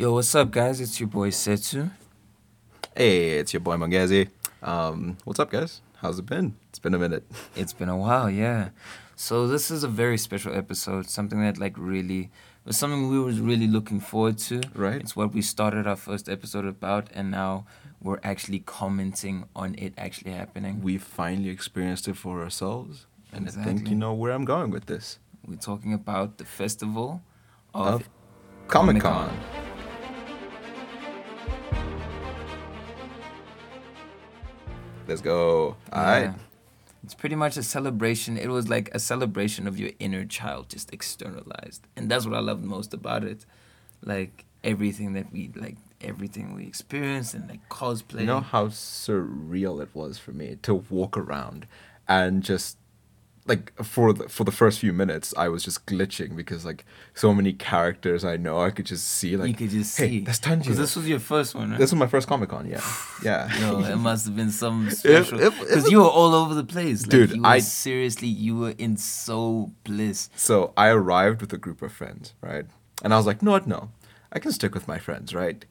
Yo, what's up, guys? It's your boy Sethu. Hey, it's your boy Mangazi. Um, what's up, guys? How's it been? It's been a minute. It's been a while, yeah. So this is a very special episode. Something that like really was something we were really looking forward to. Right. It's what we started our first episode about, and now we're actually commenting on it actually happening. We finally experienced it for ourselves, and I think you know where I'm going with this. We're talking about the festival of, Of Comic Comic-Con. Con. Let's go. All right. Yeah. It's pretty much a celebration. It was like a celebration of your inner child just externalized. And that's what I loved most about it. Like everything that we like everything we experienced and like cosplay. You know how surreal it was for me to walk around and just like for the for the first few minutes I was just glitching because like so many characters I know I could just see like you could just hey, see. that's Tanjiro. Because this was your first one, right? This was my first Comic Con, yeah. Yeah. Yo, it must have been some special. Because you were all over the place. Like, Dude, I- seriously, you were in so bliss. So I arrived with a group of friends, right? And I was like, no, what, no, I can stick with my friends, right?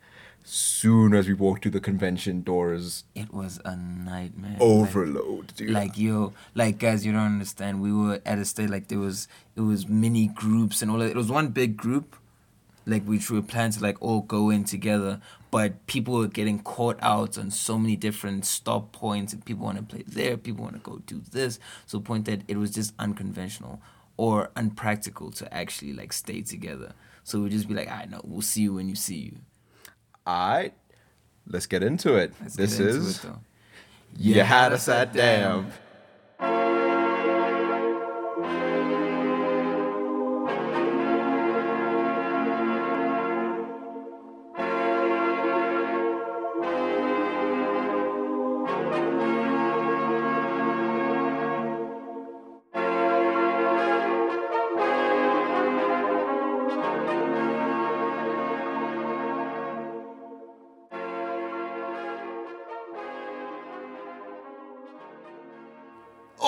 Soon as we walked through the convention doors, It was a nightmare. Like, overload, dude. like yo like guys you don't understand. We were at a state like there was it was mini groups and all that. It was one big group like which we were planning to like all go in together but people were getting caught out on so many different stop points and people want to play there people want to go do this so the point that it was just unconventional or unpractical to actually like stay together. So we'd just be like i know we'll see you when you see you all right, let's get into it. Let's this is it. You Had Us at Damn.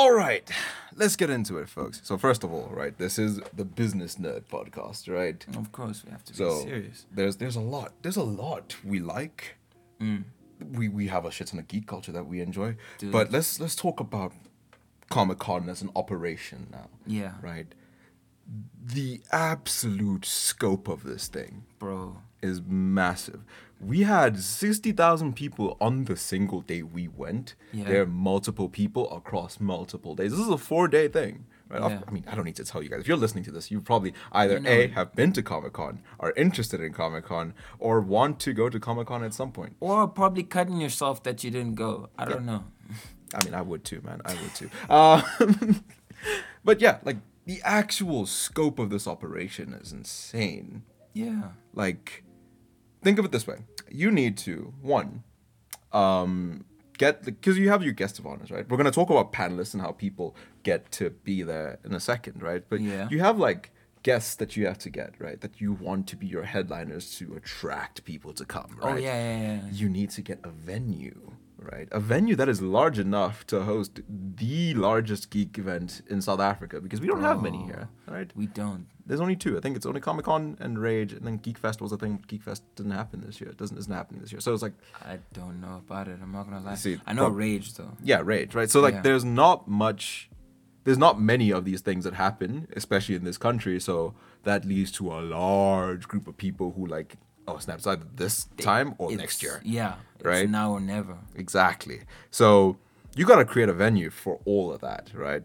All right, let's get into it, folks. So first of all, right, this is the Business Nerd podcast, right? of course we have to be So serious there's there's a lot there's a lot we like. Mm. We we have a shit ton of geek culture that we enjoy. Dude. But let's let's talk about Comic Con as an operation now. yeah Right. The absolute scope of this thing bro is massive. We had 60,000 people on the single day we went. Yeah. There are multiple people across multiple days. This is a four day thing. Right? Yeah. I mean, I don't need to tell you guys. If you're listening to this, you probably either You know A, have been to Comic Con, are interested in Comic Con, or want to go to Comic Con at some point. Or probably cutting yourself that you didn't go. I don't know. I mean, I would too, man. I would too. Um, but yeah, like the actual scope of this operation is insane. Yeah. like think of it this way. You need to one um get because you have your guest of honors right? We're going to talk about panelists and how people get to be there in a second right? But Yeah. you have like guests that you have to get right? That you want to be your headliners to attract people to come right? Oh yeah, yeah, yeah. you need to get a venue right a venue that is large enough to host the largest geek event in south africa because we don't have many here oh, right We don't. there's only two. I think it's only Comic Con and Rage, and then Geek Fest was a thing. Geek Fest didn't happen this year. It doesn't isn't happening this year. So it's like I don't know about it. I'm not gonna lie. See, I know prob- Rage though. yeah, Rage, right? So like Yeah. there's not much there's not many of these things that happen, especially in this country. So that leads to a large group of people who like, oh snap, it's either this time or It's- next year. Yeah. It's Right? now or never. Exactly. So you got to create a venue for all of that, right?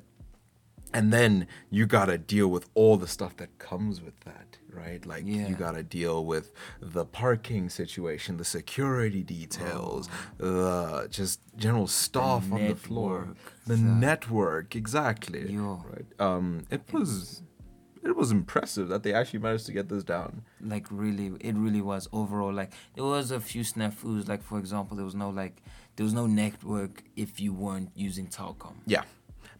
And then you got to deal with all the stuff that comes with that, right? Like Yeah. you got to deal with the parking situation, the security details, the just general staff on the floor, the the- network, exactly. Yo. Right. Um it was it was impressive that they actually managed to get this down. Like really, it really was overall. Like there was a few snafus. Like for example, there was no like there was no network if you weren't using Telkom. Yeah.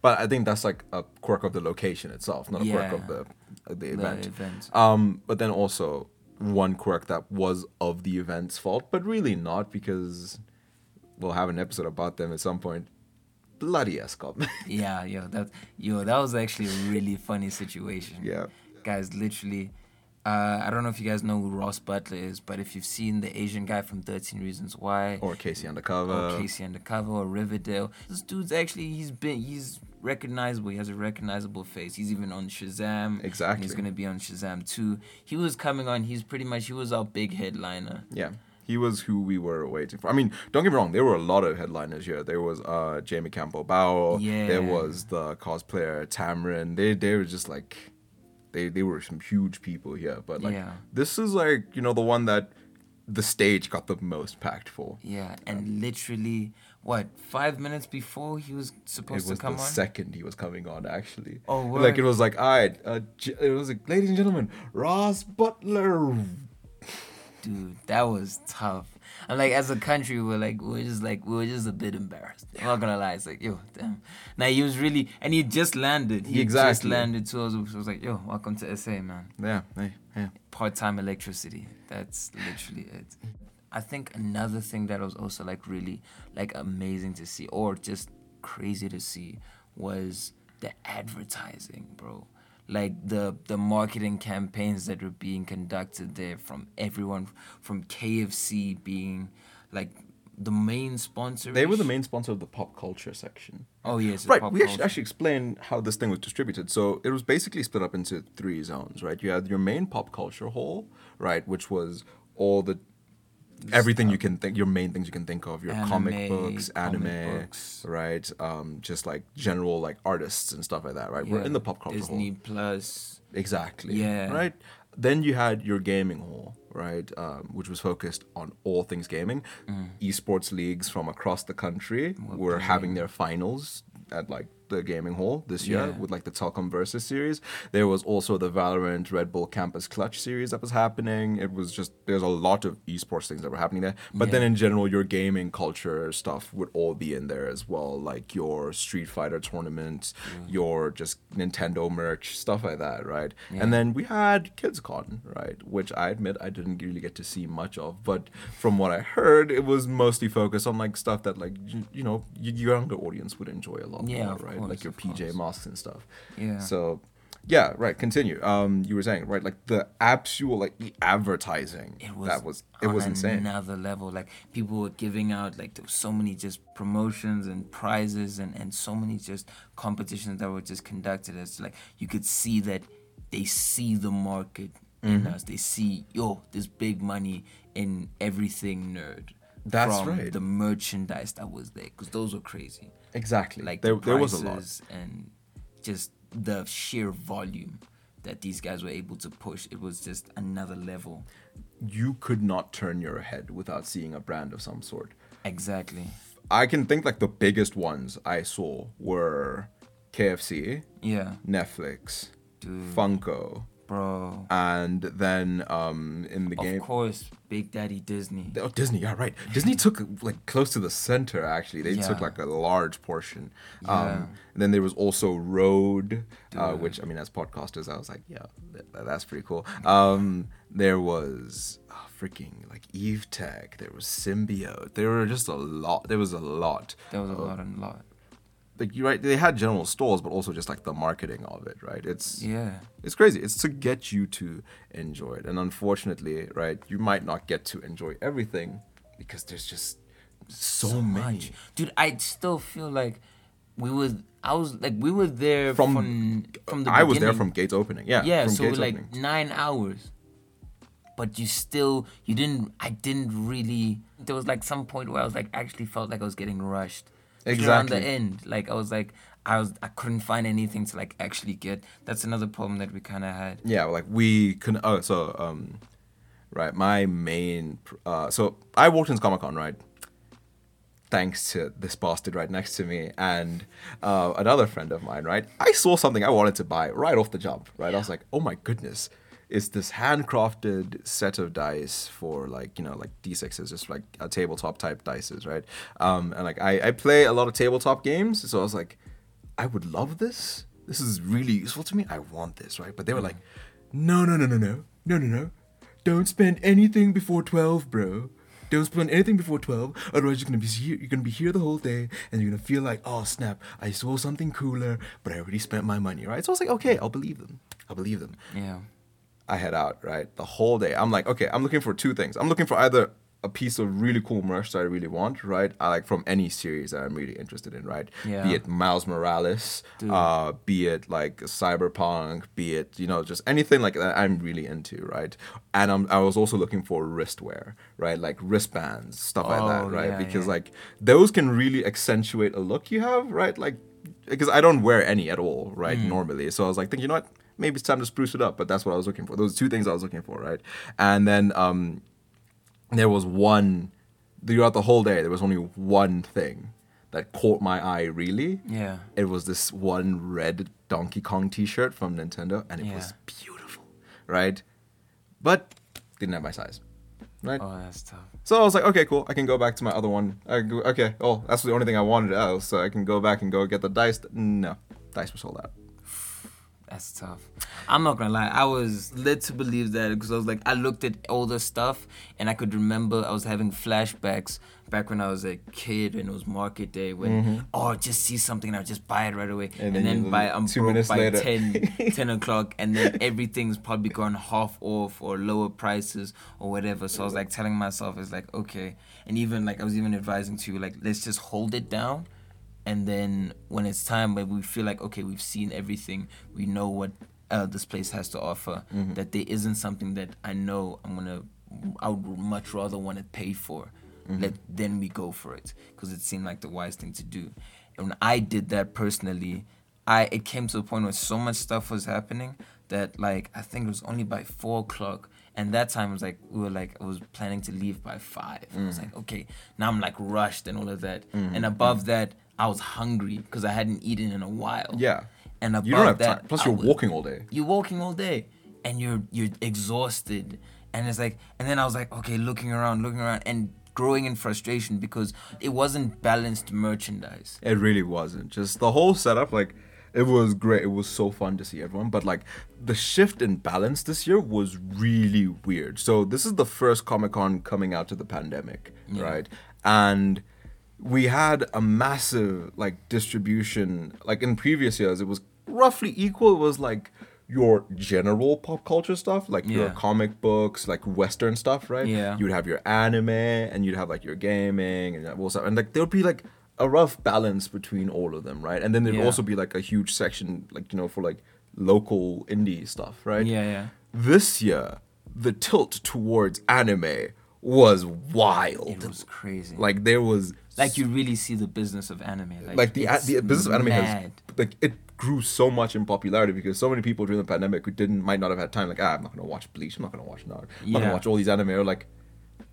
But I think that's like a quirk of the location itself, not a quirk of the of the The event. event. Um, but then also one quirk that was of the event's fault, but really not because we'll have an episode about them at some point. Bloody Eskom. Yeah, yo, that yo, that was actually a really funny situation. Yeah. Guys, literally, Uh, I don't know if you guys know who Ross Butler is, but if you've seen the Asian guy from 13 Reasons Why, Or K.C. Undercover. or K.C. Undercover, or Riverdale, this dude's actually he's been he's recognizable. He has a recognizable face. He's even on Shazam. and Exactly. he's gonna be on Shazam too. He was coming on. He's pretty much he was our big headliner. Yeah. He was who we were waiting for. I mean, don't get me wrong, there were a lot of headliners here. There was uh Jamie Campbell Bow. Yeah. There was the cosplayer Tamron. They they were just like they they were some huge people here. But like Yeah. this is like, you know, the one that the stage got the most packed for. Yeah, and literally, what five minutes before he was supposed was to come on. It was the second he was coming on, actually. Oh, like it was like, all right, uh, it was like, ladies and gentlemen, Ross Butler. Dude, that was tough. And like as a country, we're like we we're just like we were just a bit embarrassed. I'm not gonna lie. It's like yo, damn. Now he was really, and he just landed. He just Exactly. landed too. I was, I was like, yo, welcome to SA, man. Yeah, hey, yeah. part-time electricity that's literally it i think another thing that was also like really like amazing to see or just crazy to see was the advertising bro like the the marketing campaigns that were being conducted there from everyone from kfc being like the main sponsor They were the main sponsor of the pop culture section. oh yes Right, we actually, actually explain how this thing was distributed. So it was basically split up into three zones, right? You had your main pop culture hall, right, which was all the everything you can think, your main things you can think of, your comic Anime, books, comic anime, books. right? Um, just like general like artists and stuff like that, right? We're in the pop culture disney hall. plus Exactly. Yeah. Right. Then you had your gaming hall, right, um, which was focused on all things gaming. Esports leagues from across the country were having their finals at like the gaming hall this year Yeah. with like the Telkom Versus series. There was also the Valorant Red Bull Campus Clutch series that was happening. It was just there's a lot of esports things that were happening there. But then in general, your gaming culture stuff would all be in there as well, like your Street Fighter tournaments, your just Nintendo merch, stuff like that, right? Yeah. And then we had KidsCon, right, which I admit I didn't really get to see much of, but from what I heard, it was mostly focused on like stuff that like you, you know younger audience would enjoy a lot Yeah, more, of right? course, like your PJ masks and stuff. Yeah. So. Yeah, right. Continue. Um, you were saying right, like the actual like the advertising. it was that was it was insane. another level like people were giving out like there was so many just promotions and prizes and and so many just competitions that were just conducted as like you could see that they see the market Mm-hmm. in us they see yo there's big money in everything nerd That's from right. the merchandise that was there because those were crazy Exactly. like there, the there was a lot. prices and just the sheer volume that these guys were able to push it was just another level You could not turn your head without seeing a brand of some sort. exactly I can think like the biggest ones I saw were KFC, yeah Netflix, Dude. Funko, bro and then um in the of game. Of course big daddy disney Oh, Disney, yeah, right. Disney took like close to the center. Actually, they took like a large portion. Yeah. Um, and then there was also Rode, uh, which I mean, as podcasters, I was like, yeah, that, that's pretty cool. Um, there was oh, freaking like Evetech. There was Symbiote. There were just a lot. There was a lot. there was a of- lot and lot Like you're right. They had general stores, but also just like the marketing of it. Right. It's yeah it's crazy. It's to get you to enjoy it. And unfortunately, right, you might not get to enjoy everything because there's just so, many. much. dude i still feel like we were i was like we were there From, from from, the I was there from gates opening. Yeah. yeah so gates like opening. nine hours but you still you didn't i didn't really there was like some point where i was like actually felt like i was getting rushed Especially around the Exactly. end like i was like i was i couldn't find anything to like actually get that's another problem that we kind of had Yeah, like we can. Oh, so um, right. My main. Uh, so I walked into Comic Con, right? Thanks to this bastard right next to me and uh, another friend of mine, right? I saw something I wanted to buy right off the jump, right? I was like, oh my goodness, it's this handcrafted set of dice for like you know like d6s, just like a tabletop type dices, right? Um, and like I, I play a lot of tabletop games, so I was like, I would love this. This is really useful to me. I want this, right? But they were like, no, no, no, no, no, no, no, no. Don't spend anything before twelve, bro. Don't spend anything before twelve. Otherwise, you're gonna be here. You're gonna be here the whole day, and you're gonna feel like, oh snap! I saw something cooler, but I already spent my money, right? So I was like, okay, I'll believe them. I'll believe them. yeah I head out, right? The whole day. I'm like, okay, I'm looking for two things. I'm looking for either a piece of really cool merch that I really want, right? I like from any series that I'm really interested in, right? Yeah. Be it Miles Morales, uh, be it like Cyberpunk, be it you know just anything like that I'm really into, right? And I'm, I was also looking for wristwear, right? Like wristbands, stuff like Oh, that, right? yeah, because yeah. like those can really accentuate a look you have, right? Like because I don't wear any at all, right? Mm. Normally, so I was like, thinking, you know what? Maybe it's time to spruce it up. But that's what I was looking for. Those two things I was looking for, right? And then um, there was one throughout the whole day. There was only one thing that caught my eye. Really, Yeah. it was this one red Donkey Kong T-shirt from Nintendo, and it was beautiful, right? But didn't have my size, right? Oh, that's tough. So I was like, okay, cool. I can go back to my other one. I go, okay, oh, that's the only thing I wanted else, so I can go back and go get the dice. No, dice was sold out. That's tough. I'm not gonna lie. I was led to believe that because I was like, I looked at all the stuff and I could remember I was having flashbacks back when I was a kid and it was market day when oh I just see something and I just buy it right away Mm-hmm. And and, then then, by I'm two broke minutes by later. 10, 10 o'clock and then everything's probably gone half off or lower prices or whatever. So I was like telling myself it's like okay and even like I was even advising to you like let's just hold it down and then when it's time where we feel like okay we've seen everything we know what uh, this place has to offer mm-hmm. that there isn't something that i know i'm gonna i would much rather want to pay for. Mm-hmm. Let then we go for it because it seemed like the wise thing to do. And when i did that personally. I it came to a point where so much stuff was happening that like i think it was only by four o'clock and that time was like we were like I was planning to leave by five. I was mm. like, okay, now I'm like rushed and all of that. Mm-hmm. And above that, I was hungry because I hadn't eaten in a while. Yeah. And above You don't have that, time. Plus, I you're was- walking all day. You're walking all day, and you're you're exhausted. And it's like, and then I was like, okay, looking around, looking around, and growing in frustration because it wasn't balanced merchandise. It really wasn't. Just the whole setup, like, it was great. It was so fun to see everyone. But, like, the shift in balance this year was really weird. So, this is the first Comic Con coming out to the pandemic, Yeah. right? And we had a massive, like, distribution. Like, in previous years, it was roughly equal. It was like, your general pop culture stuff, like your comic books, like Western stuff, right? Yeah. You would have your anime and you'd have like your gaming and that all stuff. And like there would be like a rough balance between all of them, right? And then there'd Yeah. also be like a huge section, like, you know, for like local indie stuff, right? Yeah, yeah. This year, the tilt towards anime was wild. It was crazy. like there was like you really see the business of anime. Like, like the a- the business of anime has like it grew so much in popularity because so many people during the pandemic who didn't might not have had time like ah, I'm not gonna watch Bleach. I'm not gonna watch Naruto. I'm not gonna watch all these anime. Or like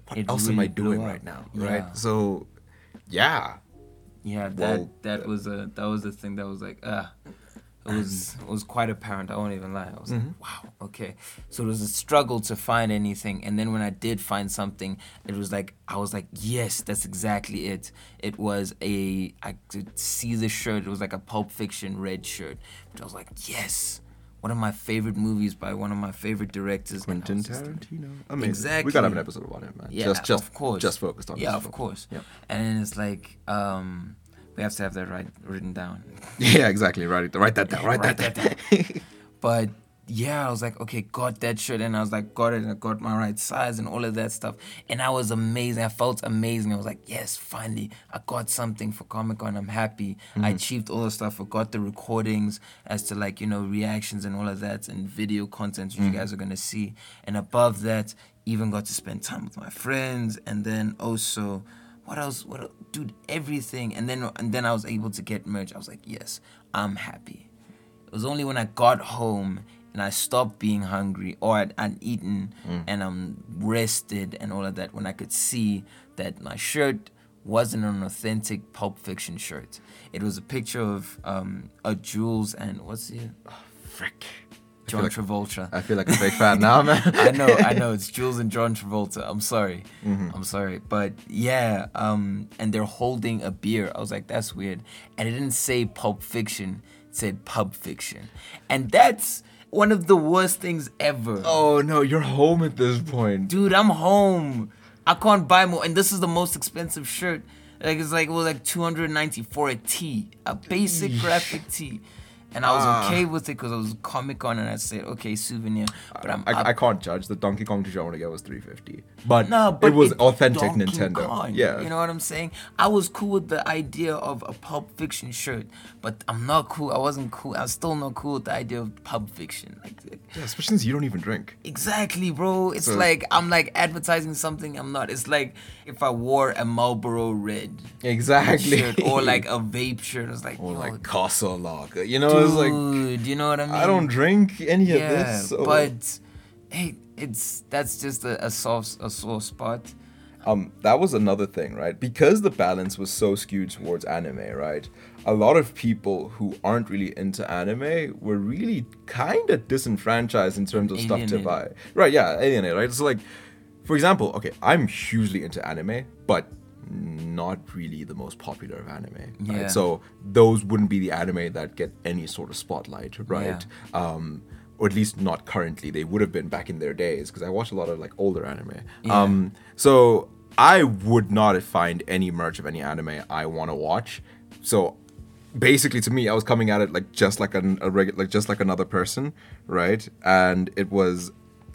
what It else am I doing right now? Yeah. right? So yeah. Yeah, that Well, that yeah. was a that was the thing that was like ah, it was it was quite apparent. I won't even lie. I was Mm-hmm. like, wow, okay. So it was a struggle to find anything, and then when I did find something, it was like I was like, yes, that's exactly it. It was a I could see the shirt. It was like a Pulp Fiction red shirt. But I was like, yes. One of my favorite movies by one of my favorite directors. Quentin was just like, Tarantino Exactly. we gotta have an episode about him man yeah, just just of course. just focused on Yeah, of film. course. Yep. And then it's like, um, we have to have that right written down. yeah exactly write it write that down write, Write that, that down But yeah, I was like, okay, got that shirt, and I was like, got it, and I got my right size and all of that stuff, and I was amazing. I felt amazing. I was like, yes, finally, I got something for Comic Con. I'm happy. I mm-hmm. achieved all the stuff. I got the recordings as to like you know reactions and all of that, and video content which you mm-hmm. guys are gonna see. And above that, even got to spend time with my friends, and then also. What else? What, el- dude? Everything, and then and then I was able to get merch. I was like, yes, I'm happy. It was only when I got home and I stopped being hungry or I'd, I'd eaten and I'm rested and all of that when I could see that my shirt wasn't an authentic Pulp Fiction shirt. It was a picture of um, a Jules and what's the oh, frick I John like- Travolta. I feel like a big fan now man I know, I know. It's Jules and John Travolta. I'm sorry. I'm sorry. But yeah, um, and they're holding a beer. I was like, that's weird. And it didn't say Pulp Fiction, it said Pub Fiction. And that's one of the worst things ever. oh no you're home at this point Dude, I'm home. I can't buy more. And this is the most expensive shirt. Like it's like was like 290 for a tee, a basic graphic tee. And I was Ah. okay with it because it was Comic Con, and I said, okay, souvenir. But I'm, I, up- I can't judge. The Donkey Kong t-shirt I want to get was 350, but, no, but it was it's authentic Donkey Nintendo. Kong, Yeah, you know what I'm saying. I was cool with the idea of a Pulp Fiction shirt, but I'm not cool. I wasn't cool. I'm still not cool with the idea of Pulp Fiction. Like, yeah, especially since you don't even drink. exactly, bro. It's So- like I'm like advertising something I'm not. It's like if I wore a Marlboro Red Exactly. shirt or like a vape shirt. It's like, or yo, like Castle Lager. You know, it's like dude, you know what I mean? I don't drink any of this. So. but hey, it's that's just a, a soft a sore spot. um, that was another thing, right? Because the balance was so skewed towards anime, right? A lot of people who aren't really into anime were really kind of disenfranchised in terms of stuff to buy. Right? Yeah, alienated. Right? So like, for example, okay, I'm hugely into anime, but not really the most popular of anime. Yeah. Right? So those wouldn't be the anime that get any sort of spotlight, right? Um, or at least not currently. They would have been back in their days because I watch a lot of like older anime. Yeah. Um, so I would not find any merch of any anime I want to watch. So basically, to me, I was coming at it like just like an, a regular, like just like another person, right? And it was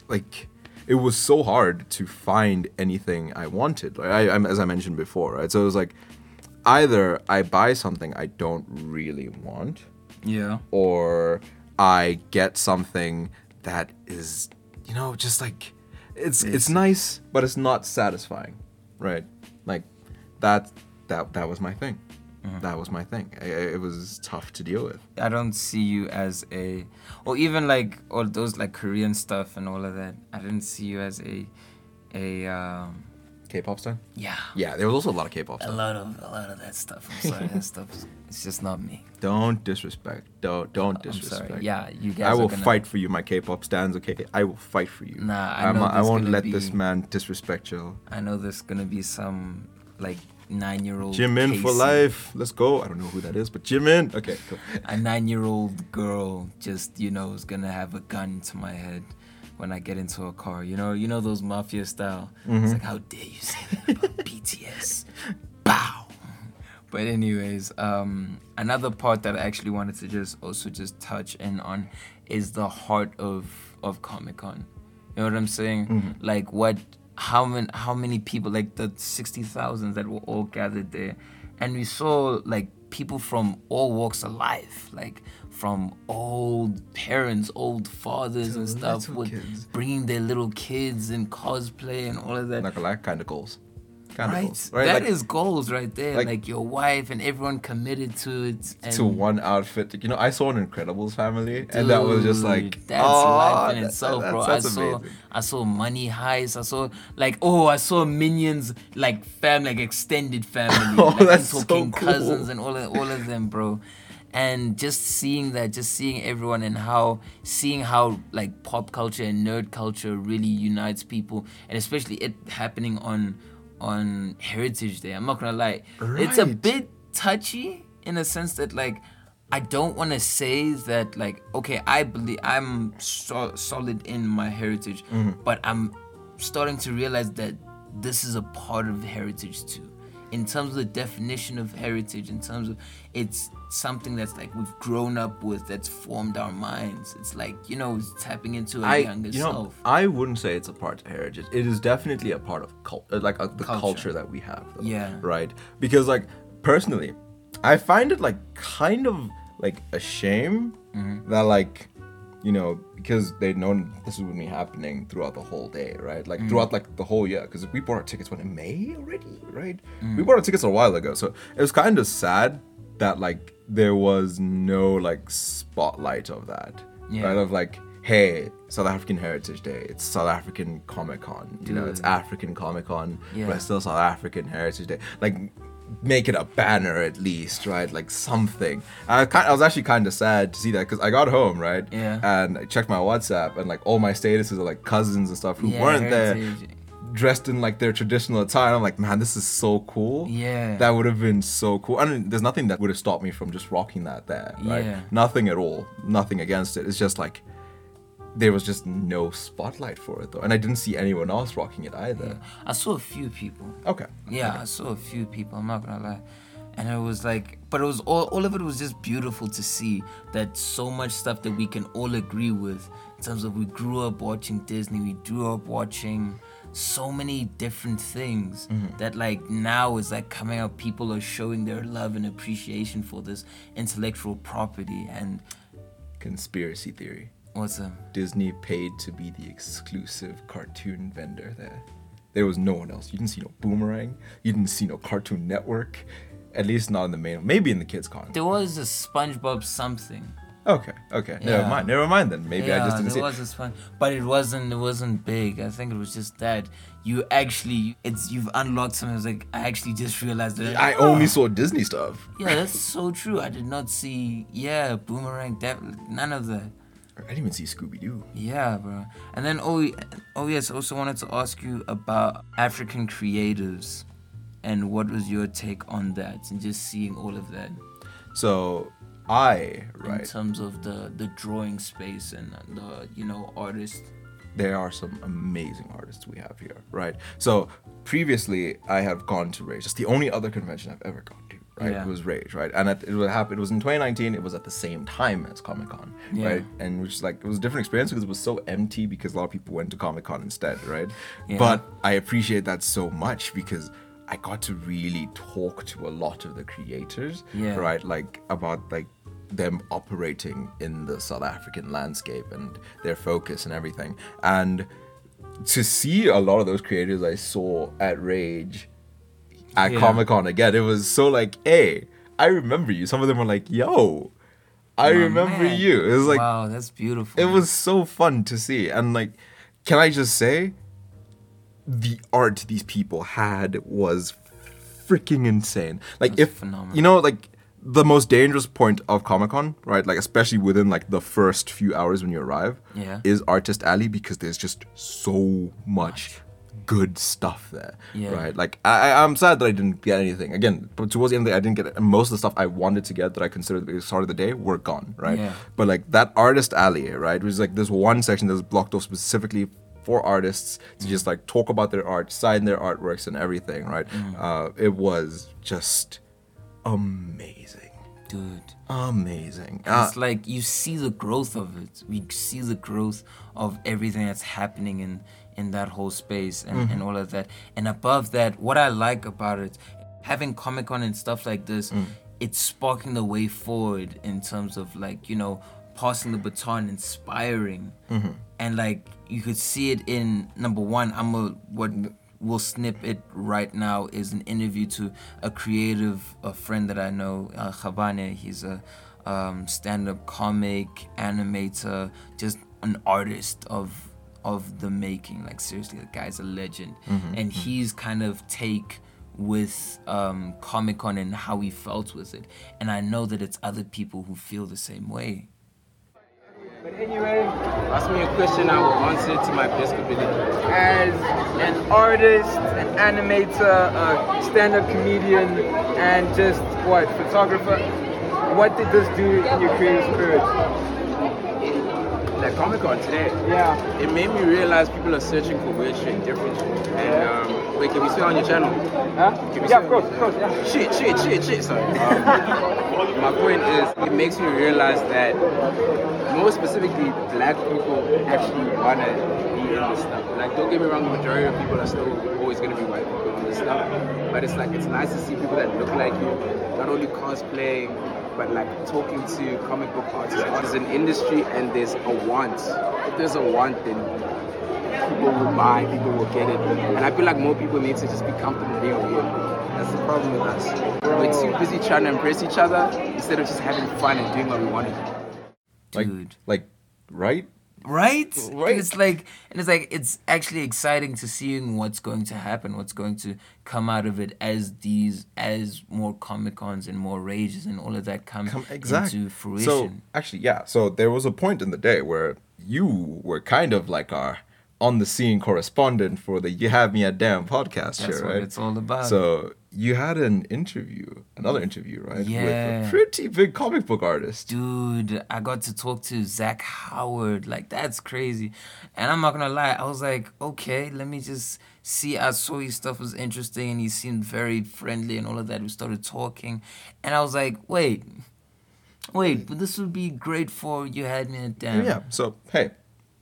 like it was so hard to find anything I wanted. Like I, I'm, as I mentioned before, right? So it was like either I buy something I don't really want, Yeah. or I get something that is, you know, just like it's it's It's- nice, but it's not satisfying, right? Like that that that was my thing. That was my thing. I, I- it was tough to deal with. I don't see you as a, or even like all those like Korean stuff and all of that. I didn't see you as a, a um, K-pop star. yeah. Yeah, there was also a lot of K-pop Stuff. A lot of a lot of that stuff. I'm sorry, that stuff. It's just not me. Don't disrespect. Don't don't I'm disrespect. sorry. Yeah, you guys. I will gonna, fight for you, my K-pop stands. Okay, I will fight for you. Nah, I know not- I won't let this man disrespect you. I know there's gonna be some like nine year old. Jimin for life. Let's go. I don't know who that is, but Jimin. Okay, cool. A nine year old girl just you know is gonna have a gun to my head when I get into a car. You know, you know those mafia style. Mm-hmm. It's like how dare you say that about BTS? Bow. But anyways, um, another part that I actually wanted to just also just touch in on is the heart of of Comic Con. You know what I'm saying? Mm-hmm. Like what? How many? How many people? Like the sixty thousand that were all gathered there, and we saw like people from all walks of life, like from old parents, old fathers, To and stuff, with kids. bringing their little kids and cosplay and all of that. like, gonna kind of goals. Kind of right. That Like, is goals right there. like- Like, your wife and everyone committed to it. And to one outfit. You know, I saw an Incredibles family, and that was just like Dude, that's oh, life in that- itself, that- bro. I saw amazing. I saw Money Heist. I saw like oh, I saw Minions like fam like extended family. Oh, like, that's so talking cool. cousins and all of, all of them, bro. And just seeing that, just seeing everyone and how seeing how like pop culture and nerd culture really unites people, and especially it happening on on Heritage Day. I'm not gonna lie, it's a bit touchy in a sense that like I don't want to say that like okay I believe I'm so, solid in my heritage Mm-hmm. but I'm starting to realize that this is a part of heritage too in terms of the definition of heritage in terms of it's something that's like we've grown up with that's formed our minds it's like you know it's tapping into a I, younger you know, self I wouldn't say it's a part of heritage. It is definitely a part of cult, uh, like uh, the Culture. culture. that we have. though, Yeah. Right. Because like personally, I find it like kind of like a shame Mm-hmm. that like you know because they'd known this would be happening throughout the whole day, right? Like Mm. throughout like the whole year. Because we bought our tickets when in May already, right? Mm. We bought our tickets a while ago, so it was kind of sad that like there was no like spotlight of that, Yeah. right? Of like, hey, South African Heritage Day. It's South African Comic Con. You know, it's African Comic Con, Yeah. but it's still South African Heritage Day. Like, make it a banner at least, right? Like something. I kind, I was actually kind of sad to see that because I got home, right? Yeah. And I checked my WhatsApp, and like all my statuses are like cousins and stuff who Yeah, weren't there, dressed in like their traditional attire. I'm like, man, this is so cool. Yeah. That would have been so cool. I mean, there's nothing that would have stopped me from just rocking that there, right? Yeah. Nothing at all. Nothing against it. It's just like there was just no spotlight for it though, and I didn't see anyone else rocking it either. I saw a few people Okay. Yeah, I saw a few people. I'm not gonna lie, and it was like but it was all all of it was just beautiful to see that so much stuff that we can all agree with in terms of we grew up watching disney we grew up watching so many different things mm-hmm. that like now is like coming out people are showing their love and appreciation for this intellectual property and Conspiracy theory. What's a um, Disney paid to be the exclusive cartoon vendor there. There was no one else. You didn't see no Boomerang. You didn't see no Cartoon Network. At least not in the main. Maybe in the kids' con. there was a spongebob something Okay, okay. Never mind. Never mind then. Maybe I just didn't see. there it. was this fun, but it wasn't. It wasn't big. I think it was just that you actually, it's you've unlocked something. Like I actually just realized that. I only saw Disney stuff. Yeah, that's so true. I did not see. Yeah, boomerang. That none of that. I didn't even see Scooby Doo. Yeah, bro. And then oh, oh yes. Also wanted to ask you about African creatives, and what was your take on that, and just seeing all of that So I right in terms of the the drawing space and the you know artist. there are some amazing artists we have here, right? So previously, I have gone to Rage. It's the only other convention I've ever gone to, right? Yeah. It was Rage, right? And it, it would happen. It was in 2019. It was at the same time as Comic Con, Yeah. right? And which is like it was a different experience because it was so empty because a lot of people went to Comic Con instead, right? Yeah. But I appreciate that so much because. I got to really talk to a lot of the creators, right? Like about like them operating in the South African landscape and their focus and everything. And to see a lot of those creators I saw at Rage at Yeah. Comic Con again, it was so like, hey, I remember you. Some of them were like, yo, I My remember man. you. It was like, wow, that's beautiful. it was so fun to see. And like, can I just say, the art these people had was freaking insane. Like, That's if phenomenal. you know, like the most dangerous point of Comic Con, right? Like, especially within like the first few hours when you arrive, Yeah. is Artist Alley because there's just so much good stuff there, Yeah. right? Like, I, I'm sad that I didn't get anything. Again, but towards the end of the day, I didn't get it. Most of the stuff I wanted to get that I considered the start of the day were gone, right? Yeah. But like that artist alley, right? Was like this one section that's blocked off specifically for artists to just like talk about their art, sign their artworks and everything, right? Uh, it was just amazing. dude. Amazing. And Uh, it's like you see the growth of it. We see the growth of everything that's happening in in that whole space and, Mm-hmm. and all of that. And above that, what I like about it, having Comic Con and stuff like this, Mm. it's sparking the way forward in terms of like you know passing the baton, inspiring, Mm-hmm. and like you could see it in number one. I'm a what we'll snip it right now is an interview to a creative a friend that I know, uh, Khabane. He's a um, stand-up comic, animator, just an artist of of the making. Like seriously, the guy's a legend, and he's kind of take with um, Comic Con and how he felt with it. And I know that it's other people who feel the same way. But anyway, ask me a question, I will answer it to my best ability. as an artist, an animator, a stand-up comedian, and just what photographer. What did this do in your creative spirit? Like Comic Con today, Yeah. it made me realize people are searching for weird shit, different shit. And um, wait, can we see on your channel? Huh? Can we Yeah, of course, of course. Yeah. Shit, shit, shit, shit. Sorry. Um, my point is, it makes me realize that more specifically, black people actually wanna be in this stuff. Like, don't get me wrong, the majority of people are still always gonna be white people in this stuff. But it's like it's nice to see people that look like you, not only cosplaying, but like talking to comic book artists. There's an industry and there's a want. If there's a want, then people will buy, people will get it. And I feel like more people need to just be comfortable being weird. That's the problem with us. We're too busy trying to impress each other instead of just having fun and doing what we want to do. like, Dude. like, right? Right? Right. And it's like, and it's like, it's actually exciting to seeing what's going to happen, what's going to come out of it as these, as more comic cons and more rages and all of that come, Come exactly. into fruition. So actually, yeah. So there was a point in the day where you were kind of like our on the scene correspondent for the You Have Me at Damn podcast That's here, what right? it's all about. So you had an interview, another interview, right? With Yeah. a pretty big comic book artist. dude, I got to talk to Zach Howard. Like that's crazy. And I'm not gonna lie, I was like, okay, let me just see. I saw his stuff was interesting and he seemed very friendly and all of that. We started talking, and I was like, wait, wait, but this would be great for you had me at damn. Yeah. So hey,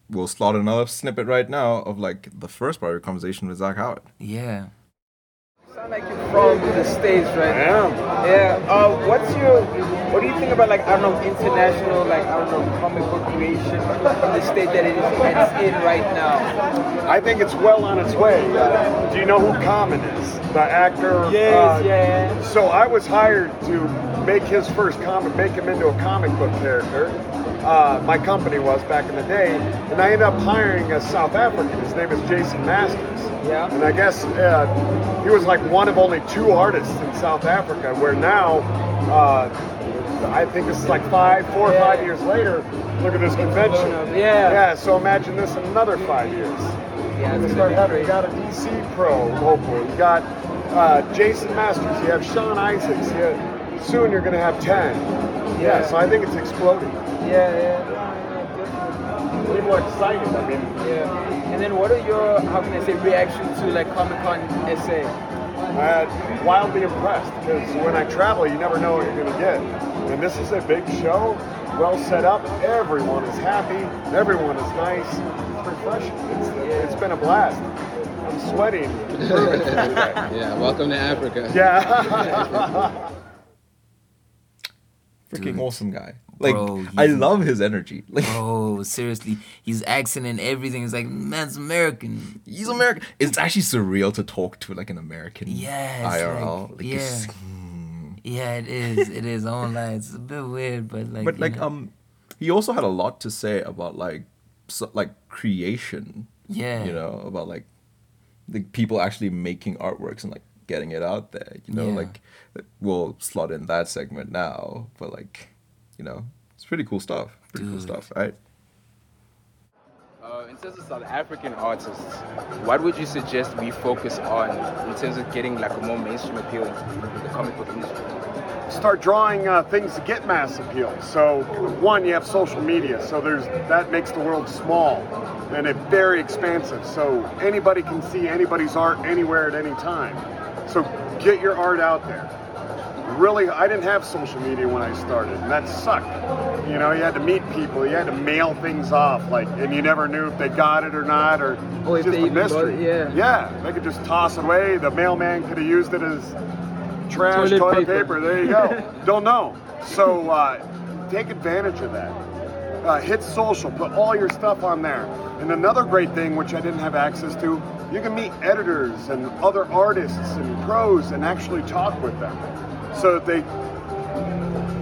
we'll slot another snippet right now of like the first part of your conversation with Zach Howard. Yeah. sound like you're from the States, right? I am. Yeah. Uh, what's your, what do you think about like, I don't know, international, like, I don't know, comic book creation in the state that it is it's in right now? I think it's well on its way. Do you know who Common is? The actor. Yes, uh, yeah. So I was hired to make his first comic, make him into a comic book character. Uh, my company was back in the day, and I ended up hiring a South African. His name is Jason Masters. Yeah. And I guess uh, he was like one of only two artists in South Africa, where now, uh, I think this is like five, four or Yeah. five years later. Look at this convention. Yeah. Yeah. So imagine this in another five years. Yeah, it's start having, you got a DC Pro local. You got uh, Jason Masters. You have Sean Izaakse. You have, soon you're going to have 10. Yeah. Yeah. So I think it's exploding. Yeah, yeah. yeah, definitely. People are excited. I mean, Yeah. And then what are your, how can I say, reaction to like Comic Con SA? uh, wildly impressed because when I travel, you never know what you're going to get. And this is a big show, well set up. Everyone is happy. Everyone is nice. It's refreshing. It's, it's been a blast. I'm sweating. Yeah, welcome to Africa. yeah. Freaking Dude. awesome guy. Like Bro, I love his energy. Like Oh, seriously, his accent and everything is like, man's American. he's American. It's actually surreal to talk to like an American Yes, IRL. like, Like, it's- Yeah, it is. It is. Won't. It's a bit weird, but like. but like know. um, he also had a lot to say about like so, like creation. Yeah. You know about like the people actually making artworks and like getting it out there. You know Yeah. like we'll slot in that segment now, but like you know it's pretty cool stuff. Pretty cool stuff, right? Uh, in terms of South African artists, what would you suggest we focus on in terms of getting like a more mainstream appeal in the comic book industry? start drawing uh, things to get mass appeal. So one, you have social media, so there's that makes the world small and it very expansive. So anybody can see anybody's art anywhere at any time. So get your art out there. Really, I didn't have social media when I started, and that sucked. You know, you had to meet people, you had to mail things off, like, and you never knew if they got it or not, or Or if just a mystery. it, yeah. yeah, they could just toss it away. The mailman could have used it as trash Toilet toilet, paper. paper. There you go. Don't know. So uh, take advantage of that. Uh, hit social. Put all your stuff on there. And another great thing, which I didn't have access to, you can meet editors and other artists and pros and actually talk with them, so that they.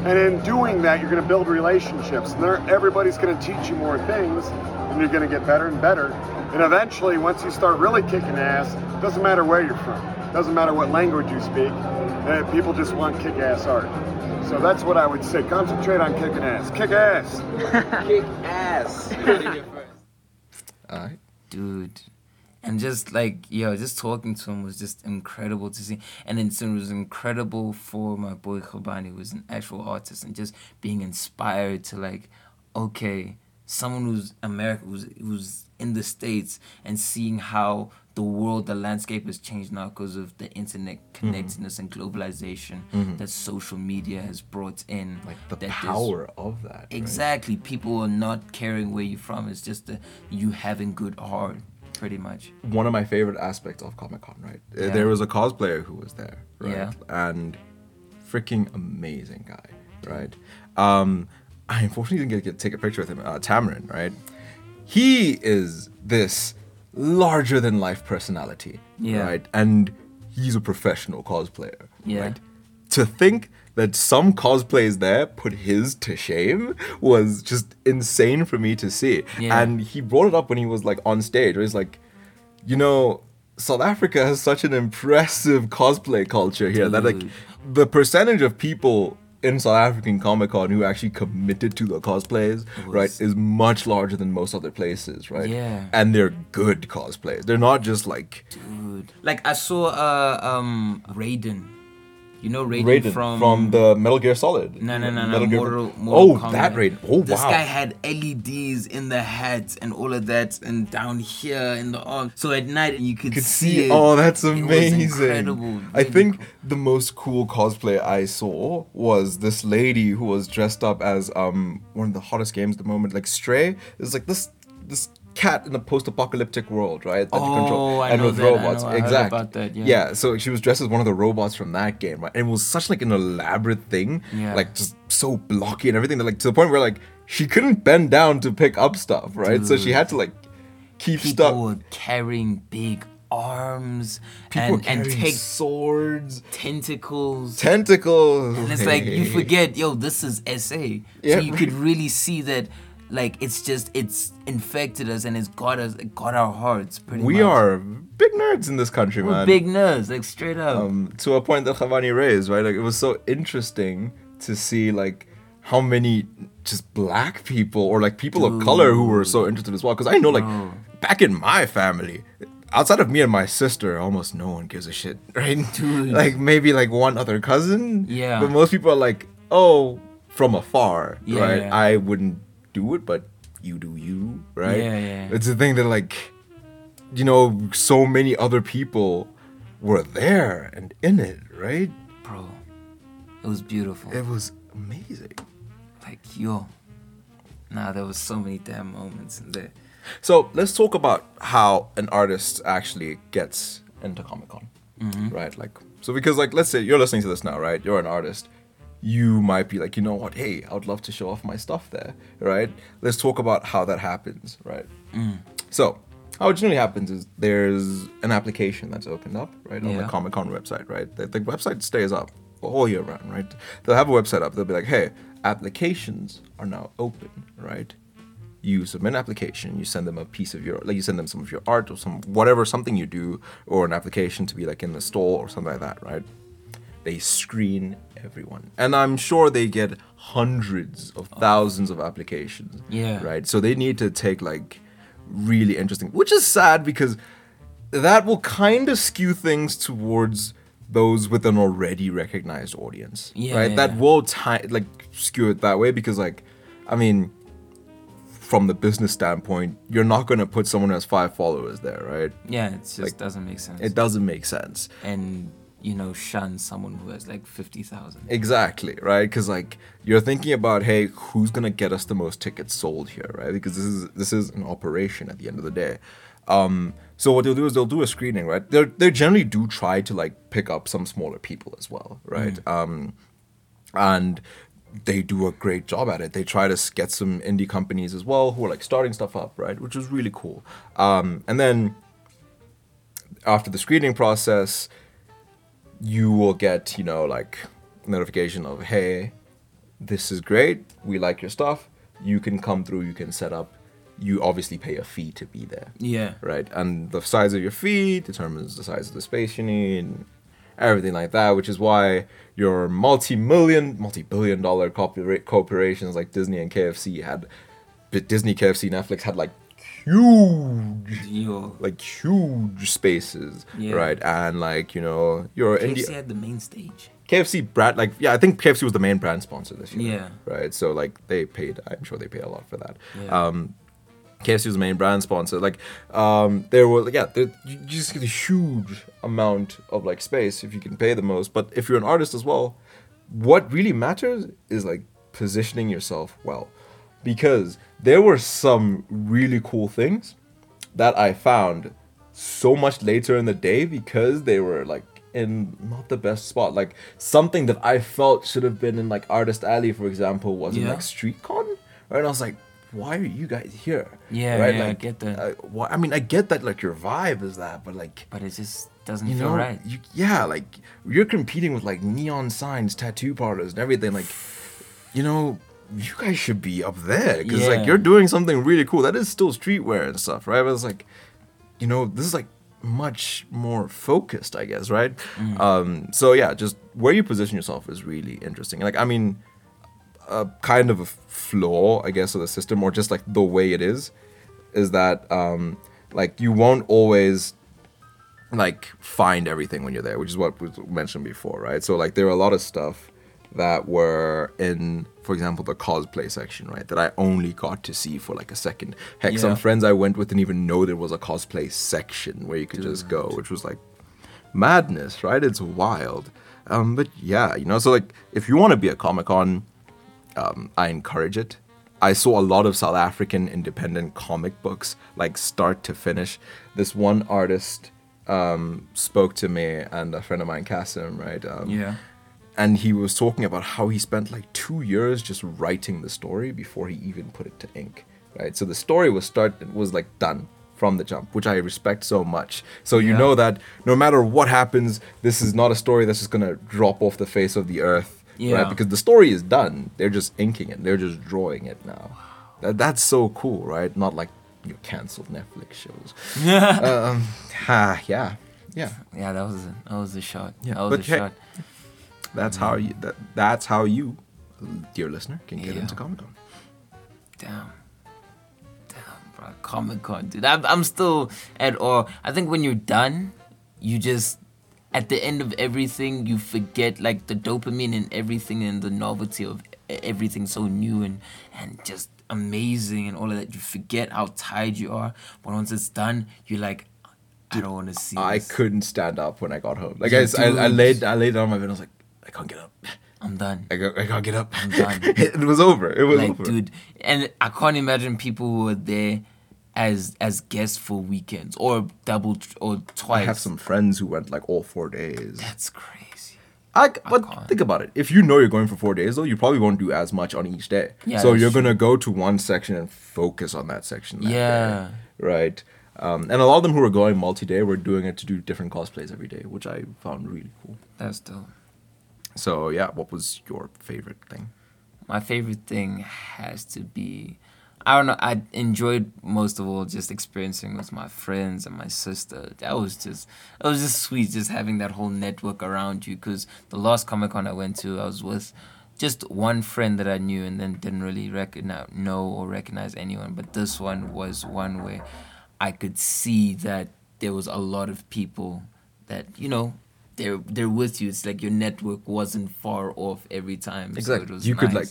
And in doing that, you're going to build relationships. And everybody's going to teach you more things, and you're going to get better and better. And eventually, once you start really kicking ass, it doesn't matter where you're from, doesn't matter what language you speak, uh, people just want kick ass art. So that's what I would say. Concentrate on kicking ass. Kick ass. Kick ass. You heard it here first. All right. dude. And just like yo, just talking to him was just incredible to see. And then so it was incredible for my boy Khabani, who was an actual artist, and just being inspired to like, okay, someone who's American, who's who's in the states, and seeing how the world, the landscape has changed now because of the internet connectedness and globalization that social media has brought in. Like the that power of that. right? Exactly. People are not caring where you're from. It's just the, you having good art, pretty much. one of my favorite aspects of Comic Con, right? Uh, Yeah. There was a cosplayer who was there, right? Yeah. And freaking amazing guy, right? Um, I unfortunately didn't get to take a picture with him. Uh, Tamarin, right? He is this larger than life personality, Yeah. right? And he's a professional cosplayer, Yeah. right? To think that some cosplays there put his to shame was just insane for me to see. Yeah. And he brought it up when he was like on stage, where he's like, you know, South Africa has such an impressive cosplay culture here that like the percentage of people in South African Comic Con who actually committed to the cosplays, right, is much larger than most other places, right? Yeah. And they're good cosplays. They're not just like Dude. Like I saw uh um Raiden. You know Raiden, Raiden from the Metal Gear Solid. No, no, no, no. Metal Gear- Mortal, Mortal oh, Kombat. that Raiden. Oh, wow. this guy had LEDs in the hat and all of that, and down here in the arm. So at night you could, You could see. see. it. Oh, that's It was amazing. incredible. I think the most cool cosplay I saw was this lady who was dressed up as um one of the hottest games at the moment, like Stray. It's like this this cat in a post-apocalyptic world, right? That Oh, I know that, I know, I heard exactly. about that, yeah. so she was dressed as one of the robots from that game, right? And it was such like an elaborate thing, Yeah. like just so blocky and everything. That, like to the point where like she couldn't bend down to pick up stuff, right? So she had to like keep people stuff. were carrying big arms People and, and take swords. tentacles. tentacles. And it's like you forget, yo, this is SA. Yeah. So you could really see that, like it's just it's infected us and it's got us, it got our hearts. Pretty much. We much. are big nerds in this country, We're man. big nerds, like straight up. Um, to a point that Chavani raised, right? Like it was so interesting to see like how many just black people or like people of color who were so interested as well. Because I know, like Bro. back in my family, outside of me and my sister, almost no one gives a shit, right? Dude. Like maybe like one other cousin. Yeah. But most people are like, oh, from afar, Yeah, right? yeah. I wouldn't do it, but you do you, right? Yeah, yeah. It's the thing that like, you know, so many other people were there and in it, right? Bro, it was beautiful. It was amazing. like yo, nah, there was so many damn moments in there. So let's talk about how an artist actually gets into Comic Con, mm-hmm. right? Like, so because like, let's say you're listening to this now, right? You're an artist. You might be like, you know what? Hey, I would love to show off my stuff there, right? Let's talk about how that happens, right? Mm. So, how it generally happens is there's an application that's opened up, right, on the Comic Con website, right? The, the website stays up all year round, right? They'll have a website up. They'll be like, hey, applications are now open, right? You submit an application, you send them a piece of your, like you send them some of your art or some whatever, something you do, or an application to be like in the store or something like that, right? They screen everyone, and I'm sure they get hundreds of thousands of applications. Yeah. Right. So they need to take like really interesting, which is sad because that will kind of skew things towards those with an already recognized audience. Yeah, Right. that will ti- like skew it that way because like, I mean, from the business standpoint, you're not gonna put someone who has five followers there, right? Yeah, it just Like, doesn't make sense. It doesn't make sense. and you know, shun someone who has like fifty thousand. Exactly, right? Because like you're thinking about, hey, who's gonna get us the most tickets sold here, right? Because this is this is an operation at the end of the day. Um, so what they'll do is they'll do a screening, right? They they generally do try to like pick up some smaller people as well, right? Um, and they do a great job at it. They try to get some indie companies as well who are like starting stuff up, right? Which is really cool. Um, and then after the screening process, you will get, you know, like notification of, hey, this is great. We like your stuff. You can come through. You can set up. You obviously pay a fee to be there, Yeah. right? And the size of your fee determines the size of the space you need, and everything like that. Which is why your multi-million, multi-billion-dollar corpora- corporations like Disney and KFC had, Disney, KFC, Netflix had like huge Yo, like huge spaces, Yeah. right? And like you know, your KFC India had the main stage. KFC brand, like yeah, I think KFC was the main brand sponsor this year. Yeah. Right. So like they paid, I'm sure they paid a lot for that. Yeah. Um, KFC was the main brand sponsor. Like um, there were yeah, there, you just get a huge amount of like space if you can pay the most. But if you're an artist as well, what really matters is like positioning yourself well, because there were some really cool things that I found so much later in the day because they were like in not the best spot. Like something that I felt should have been in like Artist Alley, for example, was in Yeah. like StreetCon, right? And I was like, why are you guys here? Yeah, right? yeah, I get that. Uh, why, I mean, I get that like your vibe is that, but like. But it just doesn't feel know, right. you, yeah, like you're competing with like neon signs, tattoo parlors, and everything. Like, you know, you guys should be up there because Yeah. like you're doing something really cool. That is still streetwear and stuff, right? But it's like, you know, this is like much more focused, I guess, right? Um, so yeah, just where you position yourself is really interesting. Like, I mean, a kind of a flaw, I guess, of the system, or just like the way it is, is that um, like you won't always like find everything when you're there, which is what was mentioned before, right? So like there are a lot of stuff that were in, for example, the cosplay section, right? That I only got to see for like a second. Heck, some friends I went with didn't even know there was a cosplay section where you could just go, which was like madness, right? It's wild. Um, but yeah, you know, so like if you want to be a Comic Con, um, I encourage it. I saw a lot of South African independent comic books, like start to finish. This one artist um, spoke to me and a friend of mine, Kasim, right? Um, Yeah. And he was talking about how he spent like two years just writing the story before he even put it to ink, right? So the story was start was like done from the jump, which I respect so much. So you Yeah. know that no matter what happens, this is not a story that's just gonna drop off the face of the earth, Yeah. right? Because the story is done. They're just inking it. They're just drawing it now. That, that's so cool, right? Not like your canceled Netflix shows. um, ha, yeah, yeah. Yeah, that was a, that was a shot. Yeah, that was but a shot. That's how mm-hmm. you. That, that's how you, dear listener, can get Yeah. into Comic Con. Damn. Damn, bro. Comic Con, dude. I'm, I'm still at awe. I think when you're done, you just, at the end of everything, you forget like the dopamine and everything and the novelty of everything so new and, and just amazing and all of that. You forget how tired you are. But once it's done, you're like, I don't want to see I this. couldn't stand up when I got home. Like I, I, I laid, I laid down on my bed. I was like, I can't get up. I'm done. I, got, I can't get up. I'm done. it was over. It was like over. dude and i can't imagine people who were there as as guests for weekends or double or twice. I have some friends who went like all four days. that's crazy I, but can't. think about it. If you know you're going for four days, though, you probably won't do as much on each day. Yeah, so you're true. gonna go to one section and focus on that section. that day, Yeah. right. Um, and a lot of them who were going multi-day were doing it to do different cosplays every day, which I found really cool. that's dope So yeah, what was your favorite thing? my favorite thing has to be I don't know. I enjoyed most of all just experiencing with my friends and my sister. That was just, it was just sweet, just having that whole network around you. Because the last Comic Con I went to, I was with just one friend that I knew, and then didn't really recognize, know or recognize anyone. But this one was one where I could see that there was a lot of people that you know. They're they're with you. It's like your network wasn't far off every time. So it was you could like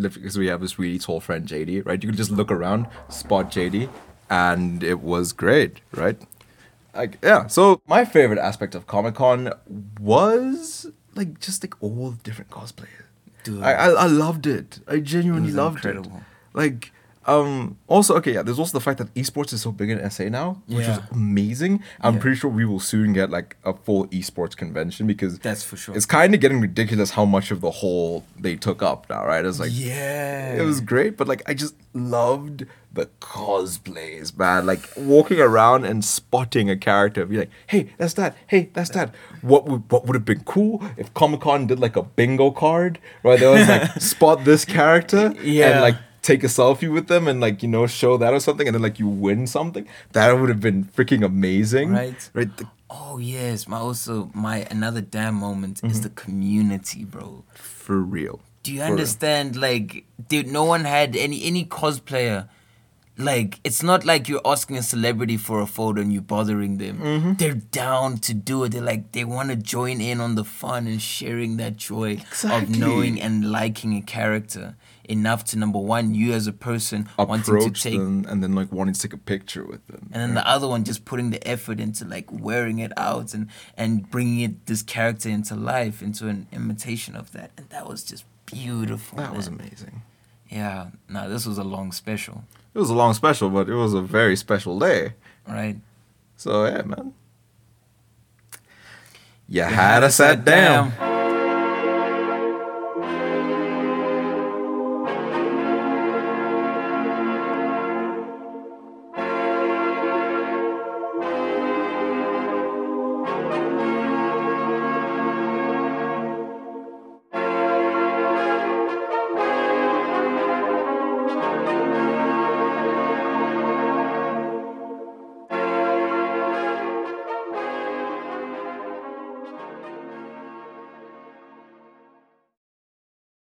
because we have this really tall friend JD, right? You could just look around, spot JD, and it was great, right? Like yeah. So my favorite aspect of Comic Con was like just like all the different cosplays. Dude. I, I I loved it. I genuinely was loved incredible. it. Like um also okay yeah there's also the fact that esports is so big in SA now which is amazing I'm Yeah. pretty sure we will soon get like a full esports convention because That's for sure. it's kind of getting ridiculous how much of the whole they took up now right it's like yeah, it was great, but like I just loved the cosplays, man. Like walking around and spotting a character, be like, "Hey, that's that. Hey, that's that." What would what would have been cool if Comic Con did like a bingo card, right? There was like spot this character, yeah. and Yeah. like take a selfie with them and like you know show that or something, and then like you win something. That would have been freaking amazing, Right. Right. The- Oh yes, my also my another damn moment is Mm-hmm. the community, bro. for real. Do you For real. understand? Like, dude, no one had any any cosplayer. Like, it's not like you're asking a celebrity for a photo and you're bothering them. Mm-hmm. They're down to do it. They're like they want to join in on the fun and sharing that joy Exactly. of knowing and liking a character enough to number one, you as a person wanting to take them and then like wanting to take a picture with them. and then the other one just putting the effort into like wearing it out and and bringing it this character into life into an imitation of that and that was just beautiful that was amazing. yeah no this was a long special It was a long special, but it was a very special day. right So yeah, man. You, had to sit down.